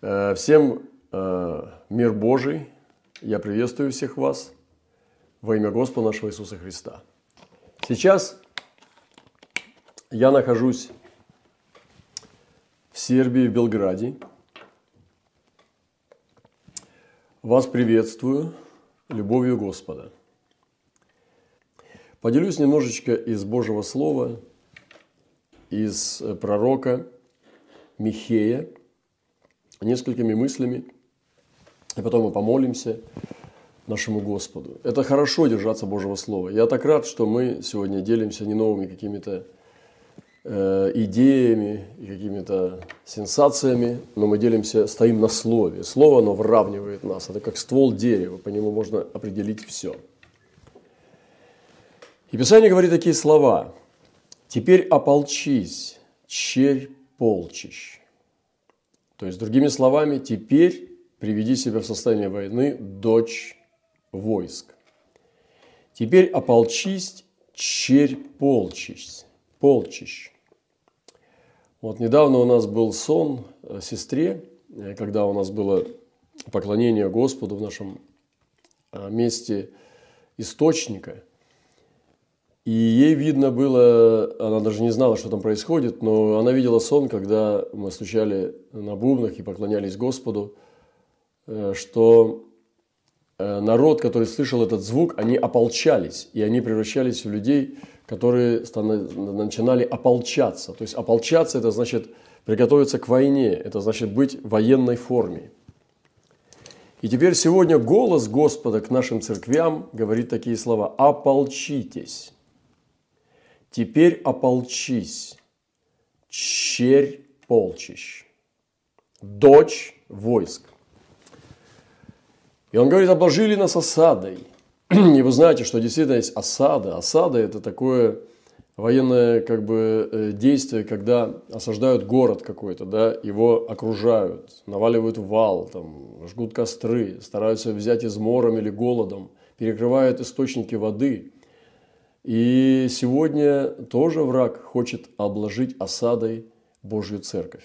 Э, всем э, мир Божий. Я приветствую всех вас во имя Господа нашего Иисуса Христа. Сейчас я нахожусь в Сербии, в Белграде. Вас приветствую любовью Господа. Поделюсь немножечко из Божьего Слова, из пророка Михея, несколькими мыслями, и потом мы помолимся нашему Господу. Это хорошо держаться Божьего Слова. Я так рад, что мы сегодня делимся не новыми какими-то э, идеями и какими-то сенсациями, но мы делимся, стоим на Слове. Слово, оно выравнивает нас. Это как ствол дерева, по нему можно определить все. И Писание говорит такие слова. «Теперь ополчись, черь полчищ, то есть, другими словами, теперь приведи себя в состояние войны, дочь войск. Теперь ополчись, черь полчищ. полчищ. Вот недавно у нас был сон сестре, э, когда у нас было поклонение Господу в нашем э, месте источника – и ей видно было, она даже не знала, что там происходит, но она видела сон, когда мы стучали на бубнах и поклонялись Господу, э, что э, народ, который слышал этот звук, они ополчались, и они превращались в людей, которые начинали ополчаться. То есть ополчаться – это значит приготовиться к войне, это значит быть в военной форме. И теперь сегодня голос Господа к нашим церквям говорит такие слова «Ополчитесь». Теперь ополчись, черь полчищ, дочь войск. И он говорит, обложили нас осадой. И вы знаете, что действительно есть осада. Осада – это такое военное как бы, э, действие, когда осаждают город какой-то, да, его окружают, наваливают вал, там, жгут костры, стараются взять измором или голодом, перекрывают источники воды – и сегодня тоже враг хочет обложить осадой Божью церковь.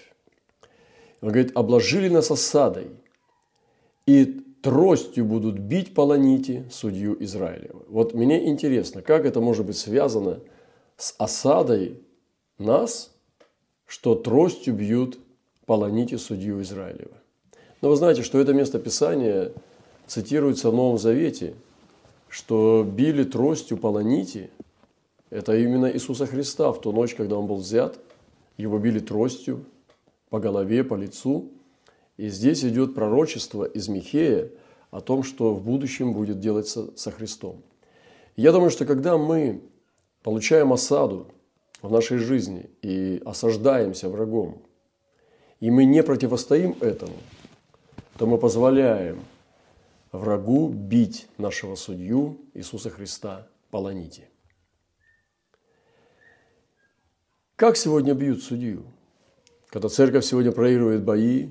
Он говорит, обложили нас осадой, и тростью будут бить полоните судью Израилева. Вот мне интересно, как это может быть связано с осадой нас, что тростью бьют полоните судью Израилева. Но вы знаете, что это место Писания цитируется в Новом Завете – что били тростью полоните, это именно Иисуса Христа в ту ночь, когда Он был взят, его били тростью по голове, по лицу. И здесь идет пророчество из Михея о том, что в будущем будет делаться со Христом. Я думаю, что когда мы получаем осаду в нашей жизни и осаждаемся врагом, и мы не противостоим этому, то мы позволяем врагу бить нашего судью Иисуса Христа полоните. Как сегодня бьют судью? Когда церковь сегодня проигрывает бои,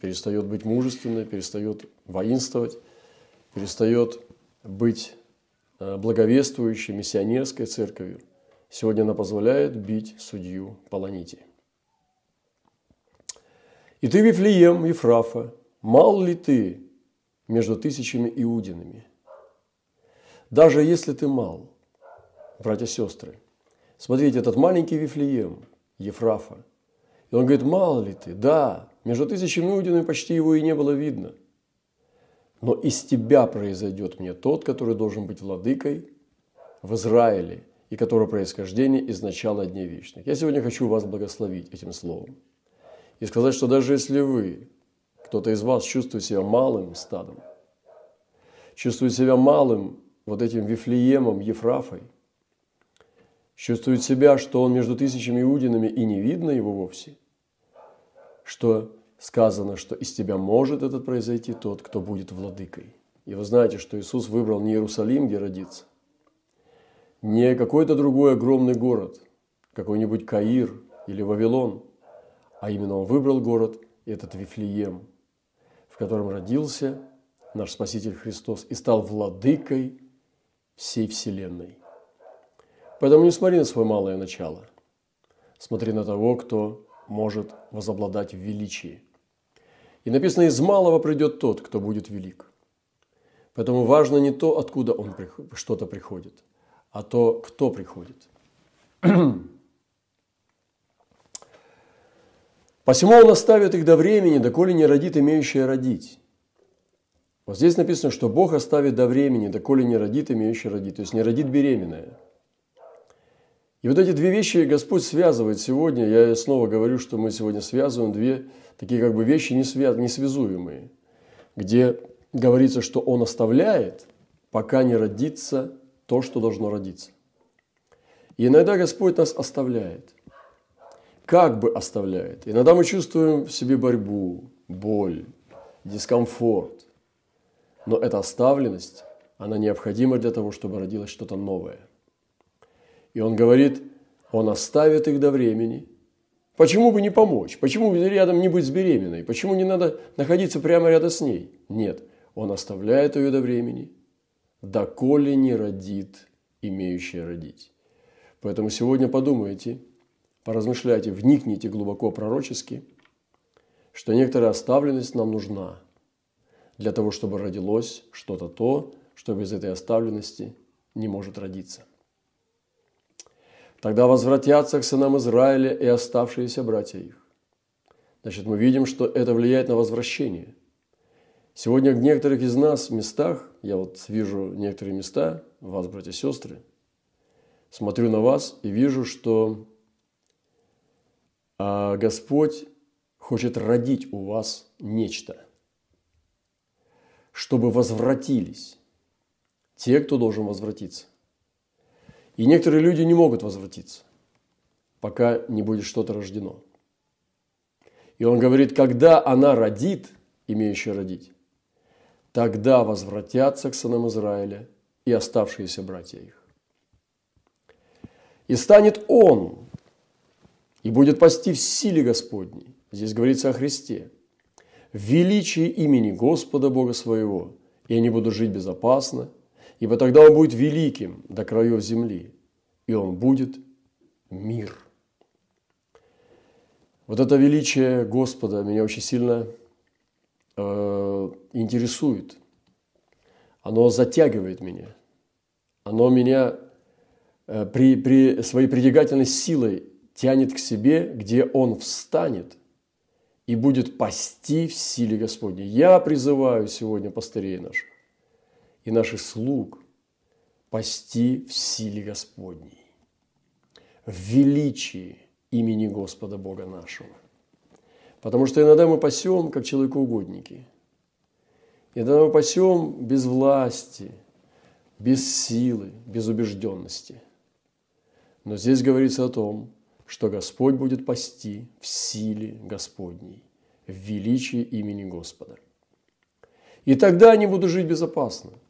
перестает быть мужественной, перестает воинствовать, перестает быть э, благовествующей миссионерской церковью, сегодня она позволяет бить судью Полоните. И ты, Вифлеем, Ефрафа, мал ли ты между тысячами иудинами. Даже если ты мал, братья и сестры, смотрите, этот маленький Вифлеем, Ефрафа, и он говорит, мало ли ты? Да, между тысячами иудинами почти его и не было видно. Но из тебя произойдет мне тот, который должен быть владыкой в Израиле, и которого происхождение из начала дней вечных. Я сегодня хочу вас благословить этим словом. И сказать, что даже если вы кто-то из вас чувствует себя малым стадом, чувствует себя малым вот этим Вифлеемом, Ефрафой, чувствует себя, что он между тысячами иудинами и не видно его вовсе, что сказано, что из тебя может этот произойти тот, кто будет владыкой. И вы знаете, что Иисус выбрал не Иерусалим, где родиться, не какой-то другой огромный город, какой-нибудь Каир или Вавилон, а именно он выбрал город, этот Вифлеем, котором родился наш Спаситель Христос и стал владыкой всей Вселенной. Поэтому не смотри на свое малое начало. Смотри на того, кто может возобладать в величии. И написано, из малого придет тот, кто будет велик. Поэтому важно не то, откуда он что-то приходит, а то, кто приходит. Посему он оставит их до времени, доколе не родит имеющее родить. Вот здесь написано, что Бог оставит до времени, доколе не родит имеющее родить, то есть не родит беременная. И вот эти две вещи Господь связывает сегодня. Я снова говорю, что мы сегодня связываем две такие как бы вещи несвязуемые, где говорится, что Он оставляет, пока не родится то, что должно родиться. И иногда Господь нас оставляет. Как бы оставляет. Иногда мы чувствуем в себе борьбу, боль, дискомфорт. Но эта оставленность, она необходима для того, чтобы родилось что-то новое. И он говорит, он оставит их до времени. Почему бы не помочь? Почему рядом не быть с беременной? Почему не надо находиться прямо рядом с ней? Нет, он оставляет ее до времени, доколе не родит имеющая родить. Поэтому сегодня подумайте, поразмышляйте, вникните глубоко пророчески, что некоторая оставленность нам нужна для того, чтобы родилось что-то то, что без этой оставленности не может родиться. Тогда возвратятся к сынам Израиля и оставшиеся братья их. Значит, мы видим, что это влияет на возвращение. Сегодня в некоторых из нас местах, я вот вижу некоторые места, вас, братья и сестры, смотрю на вас и вижу, что а, Господь хочет родить у вас нечто, чтобы возвратились те, кто должен возвратиться. И некоторые люди не могут возвратиться, пока не будет что-то рождено. И он говорит, когда она родит, имеющая родить, тогда возвратятся к сынам Израиля и оставшиеся братья их. И станет он, и будет пасти в силе Господней. Здесь говорится о Христе. В величии имени Господа Бога своего. И они будут жить безопасно, ибо тогда он будет великим до краев земли, и он будет мир. Вот это величие Господа меня очень сильно э, интересует. Оно затягивает меня. Оно меня э, при, при своей притягательной силой тянет к себе, где Он встанет и будет пасти в силе Господней. Я призываю сегодня пастырей наших и наших слуг пасти в силе Господней, в величии имени Господа Бога нашего. Потому что иногда мы пасем, как человекоугодники. Иногда мы пасем без власти, без силы, без убежденности. Но здесь говорится о том, что Господь будет пасти в силе Господней, в величии имени Господа. И тогда они будут жить безопасно –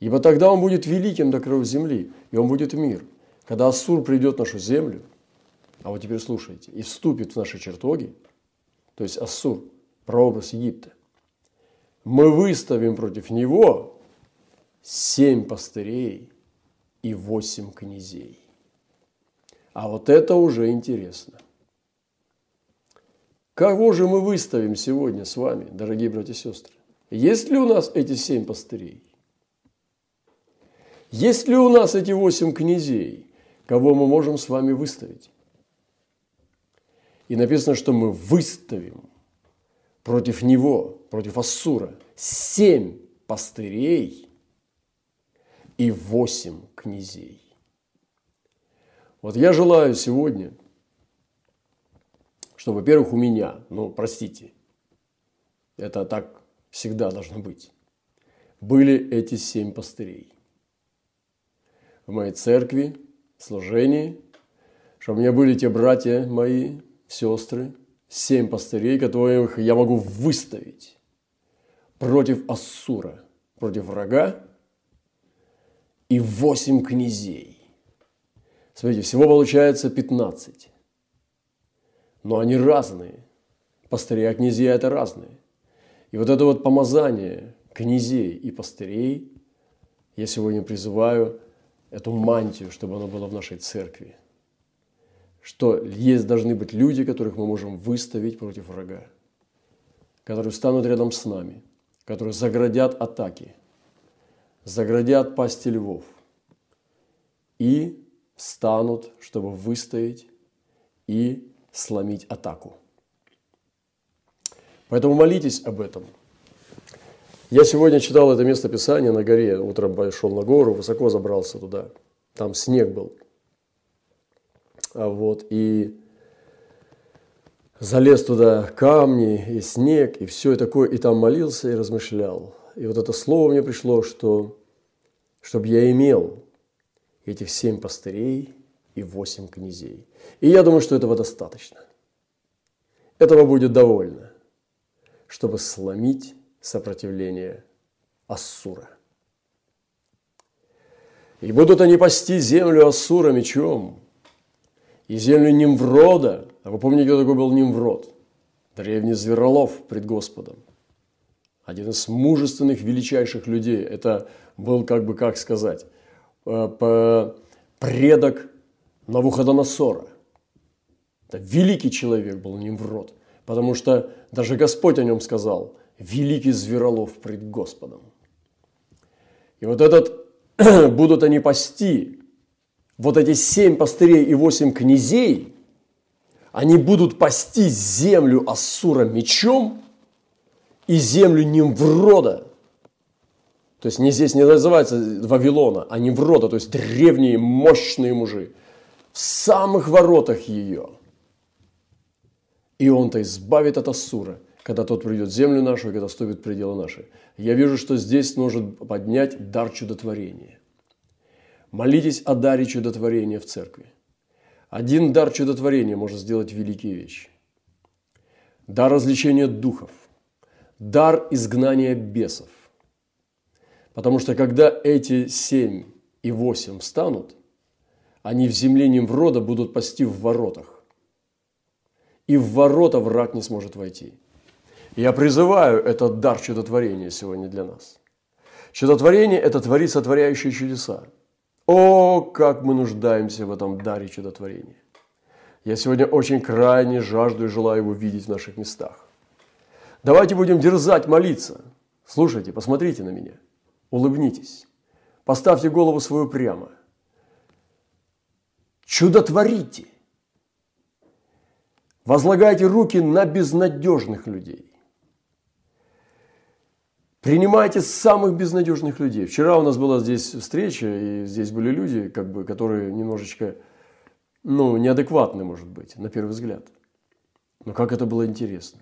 Ибо тогда он будет великим до краев земли, и он будет мир. Когда Ассур придет в нашу землю, а вот теперь слушайте, и вступит в наши чертоги, то есть Ассур, прообраз Египта, мы выставим против него семь пастырей и восемь князей. А вот это уже интересно. Кого же мы выставим сегодня с вами, дорогие братья и сестры? Есть ли у нас эти семь пастырей? Есть ли у нас эти восемь князей, кого мы можем с вами выставить? И написано, что мы выставим против него, против Ассура, семь пастырей и восемь князей. Вот я желаю сегодня, что, во-первых, у меня, ну, простите, это так всегда должно быть, были эти семь пастырей в моей церкви, служении, чтобы у меня были те братья мои, сестры, семь пастырей, которых я могу выставить против Ассура, против врага, и восемь князей. Смотрите, всего получается 15. Но они разные. Пастыря князья – это разные. И вот это вот помазание князей и пастырей я сегодня призываю эту мантию, чтобы она была в нашей церкви. Что есть должны быть люди, которых мы можем выставить против врага. которые встанут рядом с нами, которые заградят атаки, заградят пасти львов и встанут, чтобы выстоять и сломить атаку. Поэтому молитесь об этом. Я сегодня читал это место Писания на горе, утром пошел на гору, высоко забрался туда. Там снег был. А вот, и залез туда камни и снег, и все такое, и там молился и размышлял. И вот это слово мне пришло, что чтобы я имел этих семь пастырей и восемь князей. И я думаю, что этого достаточно. Этого будет довольно, чтобы сломить сопротивление Ассура. И будут они пасти землю Ассура мечом, и землю Нимврода. А вы помните, кто такой был Нимврод? Древний зверолов пред Господом. Один из мужественных, величайших людей. Это был, как бы, как сказать, предок Навуходоносора. Это великий человек был Нимврод. Потому что даже Господь о нем сказал, великий зверолов пред Господом. И вот этот, будут они пасти вот эти семь пастырей и восемь князей, они будут пасти землю Ассура мечом и землю Нимврода. То есть не здесь не называется Вавилона, а Нимврода, то есть древние мощные мужи. В самых воротах ее. И он-то избавит от Ассура, когда тот придет в землю нашу и когда вступит в пределы наши. Я вижу, что здесь нужно поднять дар чудотворения – Молитесь о даре чудотворения в церкви. Один дар чудотворения может сделать великие вещи. Дар развлечения духов. Дар изгнания бесов. Потому что когда эти семь и восемь встанут, они в земле Немврода будут пасти в воротах. И в ворота враг не сможет войти. Я призываю этот дар чудотворения сегодня для нас. Чудотворение – это творит сотворяющие чудеса. О, как мы нуждаемся в этом даре чудотворения. Я сегодня очень крайне жажду и желаю его видеть в наших местах. Давайте будем дерзать молиться. Слушайте, посмотрите на меня. Улыбнитесь. Поставьте голову свою прямо. Чудотворите. Возлагайте руки на безнадежных людей. Принимайте самых безнадежных людей. Вчера у нас была здесь встреча, и здесь были люди, как бы, которые немножечко ну, неадекватны, может быть, на первый взгляд. Но как это было интересно.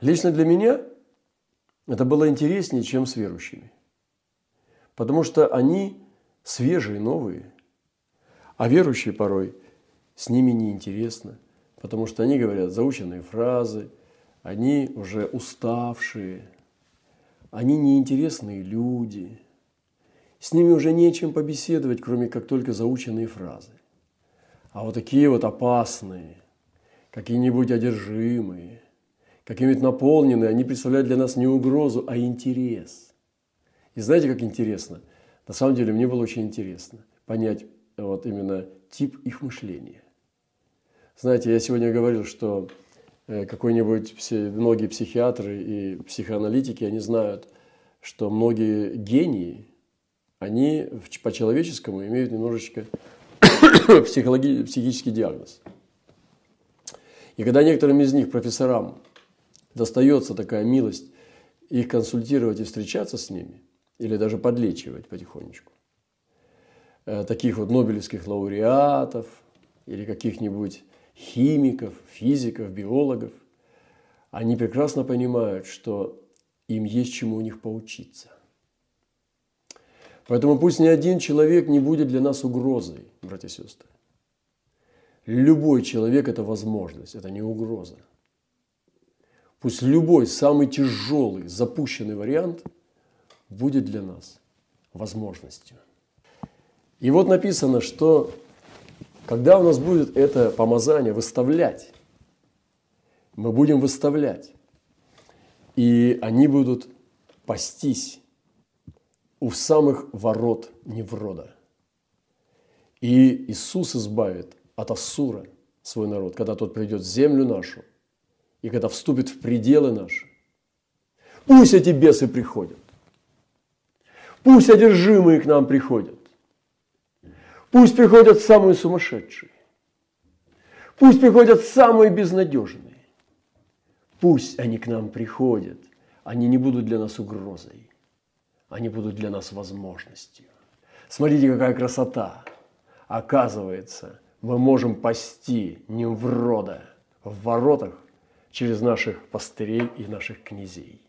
Лично для меня это было интереснее, чем с верующими. Потому что они свежие, новые. А верующие порой с ними неинтересно. Потому что они говорят заученные фразы, они уже уставшие – они неинтересные люди. С ними уже нечем побеседовать, кроме как только заученные фразы. А вот такие вот опасные, какие-нибудь одержимые, какие-нибудь наполненные, они представляют для нас не угрозу, а интерес. И знаете, как интересно? На самом деле мне было очень интересно понять вот именно тип их мышления. Знаете, я сегодня говорил, что Э, какой-нибудь, многие психиатры и психоаналитики, они знают, что многие гении, они по-человеческому имеют немножечко психологи- психический диагноз. И когда некоторым из них, профессорам, достается такая милость их консультировать и встречаться с ними, или даже подлечивать потихонечку, э, таких вот нобелевских лауреатов или каких-нибудь химиков, физиков, биологов, они прекрасно понимают, что им есть чему у них поучиться. Поэтому пусть ни один человек не будет для нас угрозой, братья и сестры. Любой человек – это возможность, это не угроза. Пусть любой самый тяжелый, запущенный вариант будет для нас возможностью. И вот написано, что когда у нас будет это помазание выставлять, мы будем выставлять, и они будут пастись у самых ворот Неврода. И Иисус избавит от Ассура свой народ, когда тот придет в землю нашу, и когда вступит в пределы наши, Пусть эти бесы приходят. Пусть одержимые к нам приходят. Пусть приходят самые сумасшедшие. Пусть приходят самые безнадежные. Пусть они к нам приходят. Они не будут для нас угрозой. Они будут для нас возможностью. Смотрите, какая красота. Оказывается, мы можем пасти Немврода в воротах через наших пастырей и наших князей.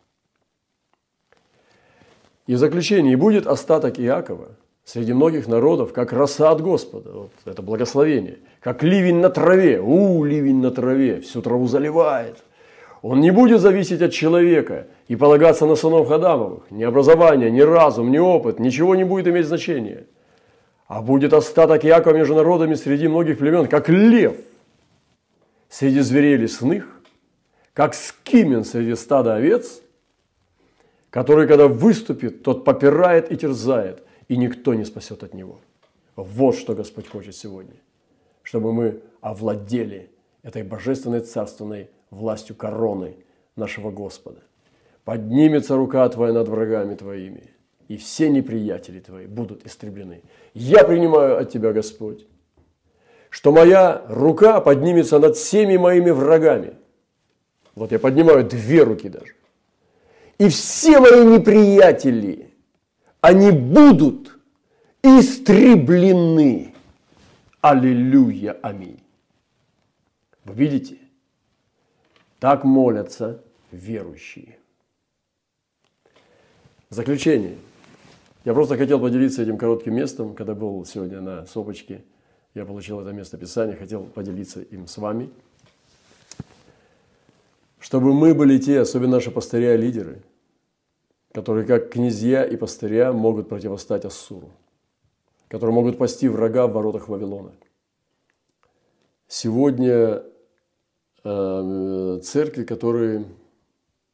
И в заключение, и будет остаток Иакова среди многих народов, как роса от Господа. Вот это благословение. Как ливень на траве. У, ливень на траве. Всю траву заливает. Он не будет зависеть от человека и полагаться на сынов Хадамовых. Ни образование, ни разум, ни опыт, ничего не будет иметь значения. А будет остаток Якова между народами среди многих племен, как лев среди зверей лесных, как скимен среди стада овец, который, когда выступит, тот попирает и терзает, и никто не спасет от него. Вот что Господь хочет сегодня, чтобы мы овладели этой божественной царственной властью короны нашего Господа. Поднимется рука Твоя над врагами Твоими, и все неприятели Твои будут истреблены. Я принимаю от Тебя, Господь, что моя рука поднимется над всеми моими врагами. Вот я поднимаю две руки даже. И все мои неприятели, они будут истреблены. Аллилуйя, аминь. Вы видите? Так молятся верующие. Заключение. Я просто хотел поделиться этим коротким местом, когда был сегодня на Сопочке. Я получил это место Писания, хотел поделиться им с вами. Чтобы мы были те, особенно наши пастыря и лидеры, которые как князья и пастыря могут противостать Ассуру, которые могут пасти врага в воротах Вавилона. Сегодня Э, церкви, которые,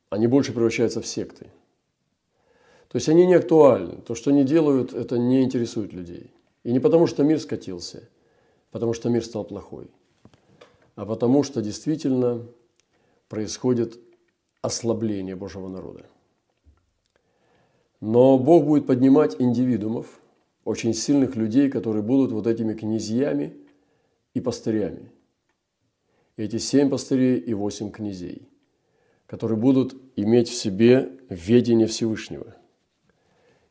они больше превращаются в секты. То есть они не актуальны. То, что они делают, это не интересует людей. И не потому, что мир скатился, потому что мир стал плохой, а потому что действительно происходит ослабление Божьего народа. Но Бог будет поднимать индивидуумов, очень сильных людей, которые будут вот этими князьями и пастырями – эти семь пастырей и восемь князей, которые будут иметь в себе ведение Всевышнего.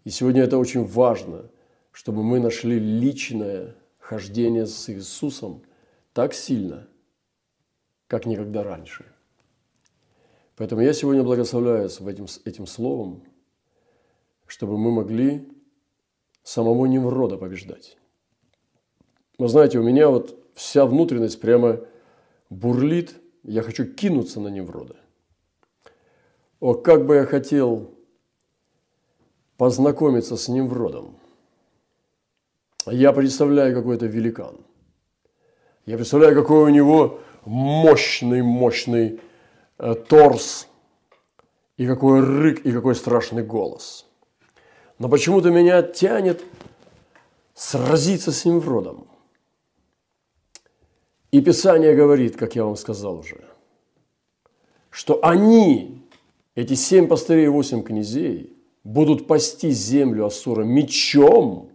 И сегодня это очень важно, чтобы мы нашли личное хождение с Иисусом так сильно, как никогда раньше. Поэтому я сегодня благословляю этим, этим словом, чтобы мы могли самому Неврода побеждать. Вы знаете, у меня вот вся внутренность прямо бурлит, я хочу кинуться на Неврода. О, как бы я хотел познакомиться с Невродом. Я представляю, какой это великан. Я представляю, какой у него мощный, мощный торс, и какой рык, и какой страшный голос. Но почему-то меня тянет сразиться с Невродом. И Писание говорит, как я вам сказал уже, что они, эти семь пастырей и восемь князей, будут пасти землю Ассура мечом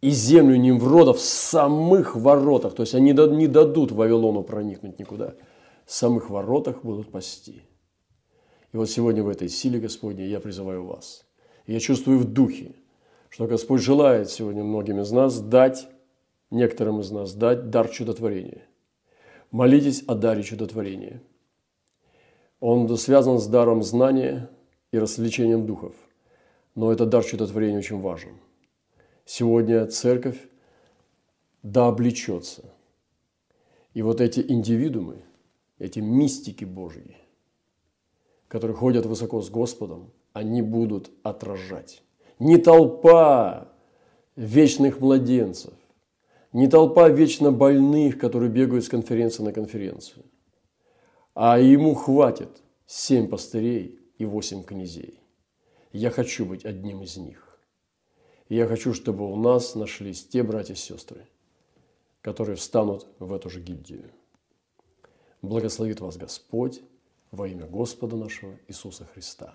и землю Nimврода в самых воротах. То есть они не дадут Вавилону проникнуть никуда. Самых воротах будут пасти. И вот сегодня в этой силе Господней я призываю вас. И я чувствую в духе, что Господь желает сегодня многим из нас дать, некоторым из нас дать дар чудотворения – Молитесь о даре чудотворения. Он связан с даром знания и развлечением духов. Но этот дар чудотворения очень важен. Сегодня церковь да облечется. И вот эти индивидуумы, эти мистики Божьи, которые ходят высоко с Господом, они будут отражать. Не толпа вечных младенцев, не толпа вечно больных, которые бегают с конференции на конференцию, а ему хватит семь пастырей и восемь князей. Я хочу быть одним из них. Я хочу, чтобы у нас нашлись те братья и сестры, которые встанут в эту же гильдию. Благословит вас Господь во имя Господа нашего Иисуса Христа.